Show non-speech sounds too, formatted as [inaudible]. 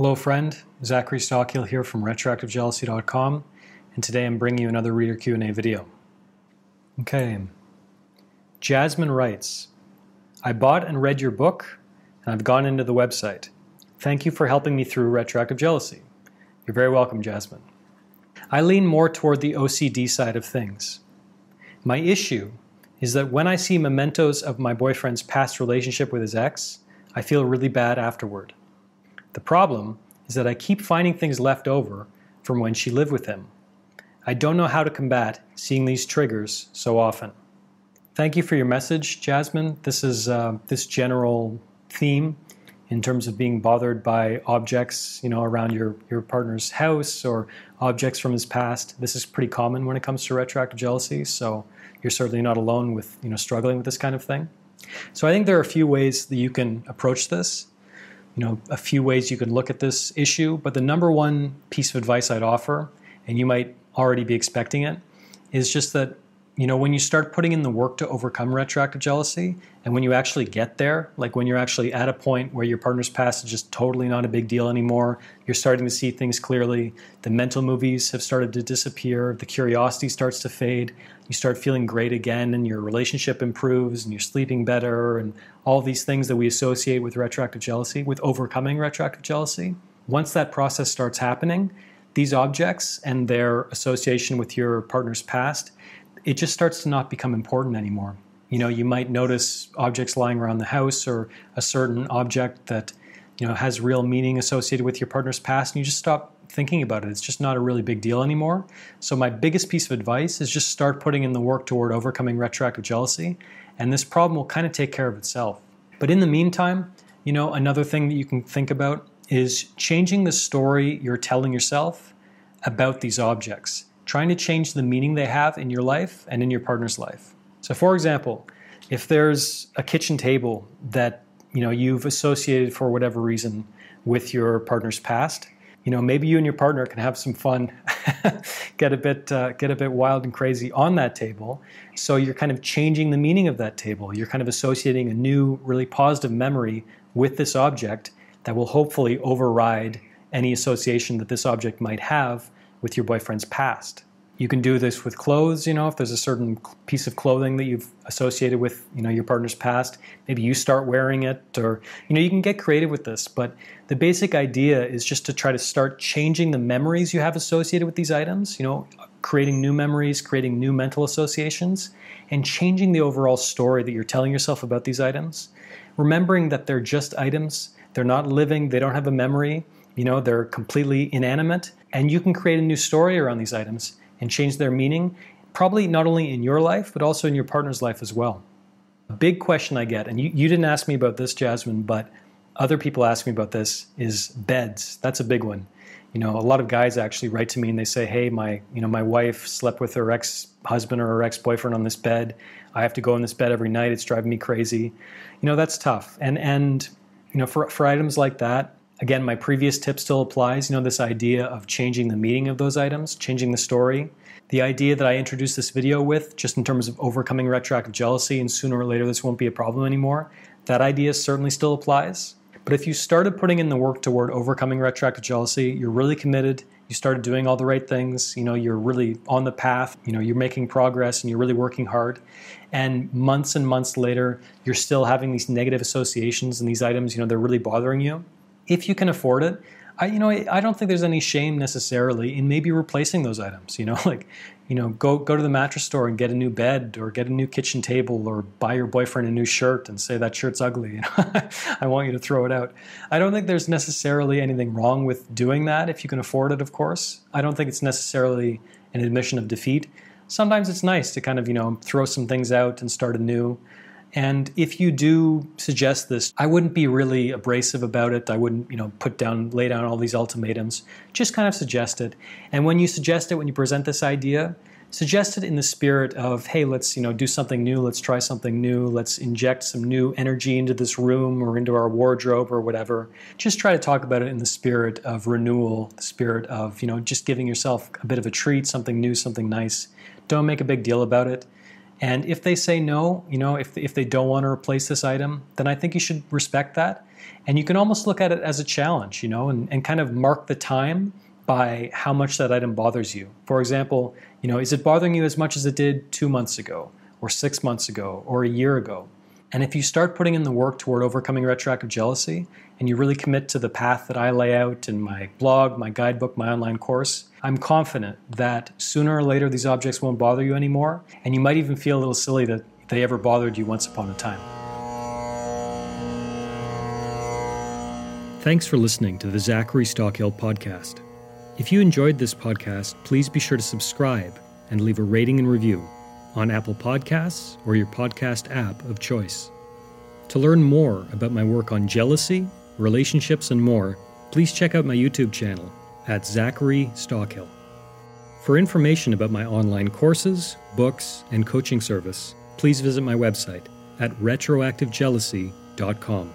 Hello, friend. Zachary Stockill here from RetroactiveJealousy.com, and today I'm bringing you another reader Q&A video. Okay. Jasmin writes, I bought and read your book, and I've gone into the website. Thank you for helping me through retroactive jealousy. You're very welcome, Jasmin. I lean more toward the OCD side of things. My issue is that when I see mementos of my boyfriend's past relationship with his ex, I feel really bad afterward. The problem is that I keep finding things left over from when she lived with him. I don't know how to combat seeing these triggers so often. Thank you for your message, Jasmin. This is uh, this general theme in terms of being bothered by objects, you know, around your, your partner's house or objects from his past. This is pretty common when it comes to retroactive jealousy, so you're certainly not alone with, you know, struggling with this kind of thing. So I think there are a few ways that you can approach this you know, a few ways you can look at this issue, but the number one piece of advice I'd offer, and you might already be expecting it, is just that you know, when you start putting in the work to overcome retroactive jealousy, and when you actually get there, like when you're actually at a point where your partner's past is just totally not a big deal anymore, you're starting to see things clearly, the mental movies have started to disappear, the curiosity starts to fade, you start feeling great again, and your relationship improves, and you're sleeping better, and all these things that we associate with retroactive jealousy, with overcoming retroactive jealousy. Once that process starts happening, these objects and their association with your partner's past it just starts to not become important anymore. You know, you might notice objects lying around the house or a certain object that, you know, has real meaning associated with your partner's past, and you just stop thinking about it. It's just not a really big deal anymore. So, my biggest piece of advice is just start putting in the work toward overcoming retroactive jealousy, and this problem will kind of take care of itself. But in the meantime, you know, another thing that you can think about is changing the story you're telling yourself about these objects trying to change the meaning they have in your life and in your partner's life. So, for example, if there's a kitchen table that you know you've associated for whatever reason with your partner's past, you know maybe you and your partner can have some fun, [laughs] get a bit uh, get a bit wild and crazy on that table. So you're kind of changing the meaning of that table. You're kind of associating a new, really positive memory with this object that will hopefully override any association that this object might have with your boyfriend's past. You can do this with clothes, you know, if there's a certain piece of clothing that you've associated with, you know, your partner's past, maybe you start wearing it or you know, you can get creative with this, but the basic idea is just to try to start changing the memories you have associated with these items, you know, creating new memories, creating new mental associations, and changing the overall story that you're telling yourself about these items. Remembering that they're just items, they're not living, they don't have a memory, you know, they're completely inanimate, and you can create a new story around these items and change their meaning, probably not only in your life, but also in your partner's life as well. A big question I get, and you, you didn't ask me about this, Jasmin, but other people ask me about this, is beds. That's a big one. You know, a lot of guys actually write to me and they say, "Hey, my you know my wife slept with her ex-husband or her ex-boyfriend on this bed. I have to go in this bed every night. It's driving me crazy." You know, that's tough. And and you know, for for items like that, Again, my previous tip still applies. You know, this idea of changing the meaning of those items, changing the story. The idea that I introduced this video with, just in terms of overcoming retroactive jealousy, and sooner or later this won't be a problem anymore, that idea certainly still applies. But if you started putting in the work toward overcoming retroactive jealousy, you're really committed, you started doing all the right things, you know, you're really on the path, you know, you're making progress and you're really working hard. And months and months later, you're still having these negative associations and these items, you know, they're really bothering you if you can afford it, I, you know, I don't think there's any shame necessarily in maybe replacing those items. You know, [laughs] like, you know, go go to the mattress store and get a new bed, or get a new kitchen table, or buy your boyfriend a new shirt and say that shirt's ugly. You [laughs] know, I want you to throw it out. I don't think there's necessarily anything wrong with doing that if you can afford it. Of course, I don't think it's necessarily an admission of defeat. Sometimes it's nice to kind of you know throw some things out and start anew. And if you do suggest this, I wouldn't be really abrasive about it. I wouldn't, you know, put down, lay down all these ultimatums. Just kind of suggest it. And when you suggest it, when you present this idea, suggest it in the spirit of, hey, let's, you know, do something new. Let's try something new. Let's inject some new energy into this room or into our wardrobe or whatever. Just try to talk about it in the spirit of renewal, the spirit of, you know, just giving yourself a bit of a treat, something new, something nice. Don't make a big deal about it And if they say no, you know, if, if they don't want to replace this item, then I think you should respect that. And you can almost look at it as a challenge, you know, and, and kind of mark the time by how much that item bothers you. For example, you know, is it bothering you as much as it did two months ago, or six months ago, or a year ago? And if you start putting in the work toward overcoming retroactive jealousy, and you really commit to the path that I lay out in my blog, my guidebook, my online course, I'm confident that sooner or later these objects won't bother you anymore, and you might even feel a little silly that they ever bothered you once upon a time. Thanks for listening to the Zachary Stockill podcast. If you enjoyed this podcast, please be sure to subscribe and leave a rating and review on Apple Podcasts or your podcast app of choice. To learn more about my work on jealousy, relationships, and more, please check out my YouTube channel at Zachary Stockill. For information about my online courses, books, and coaching service, please visit my website at retroactivejealousy.com.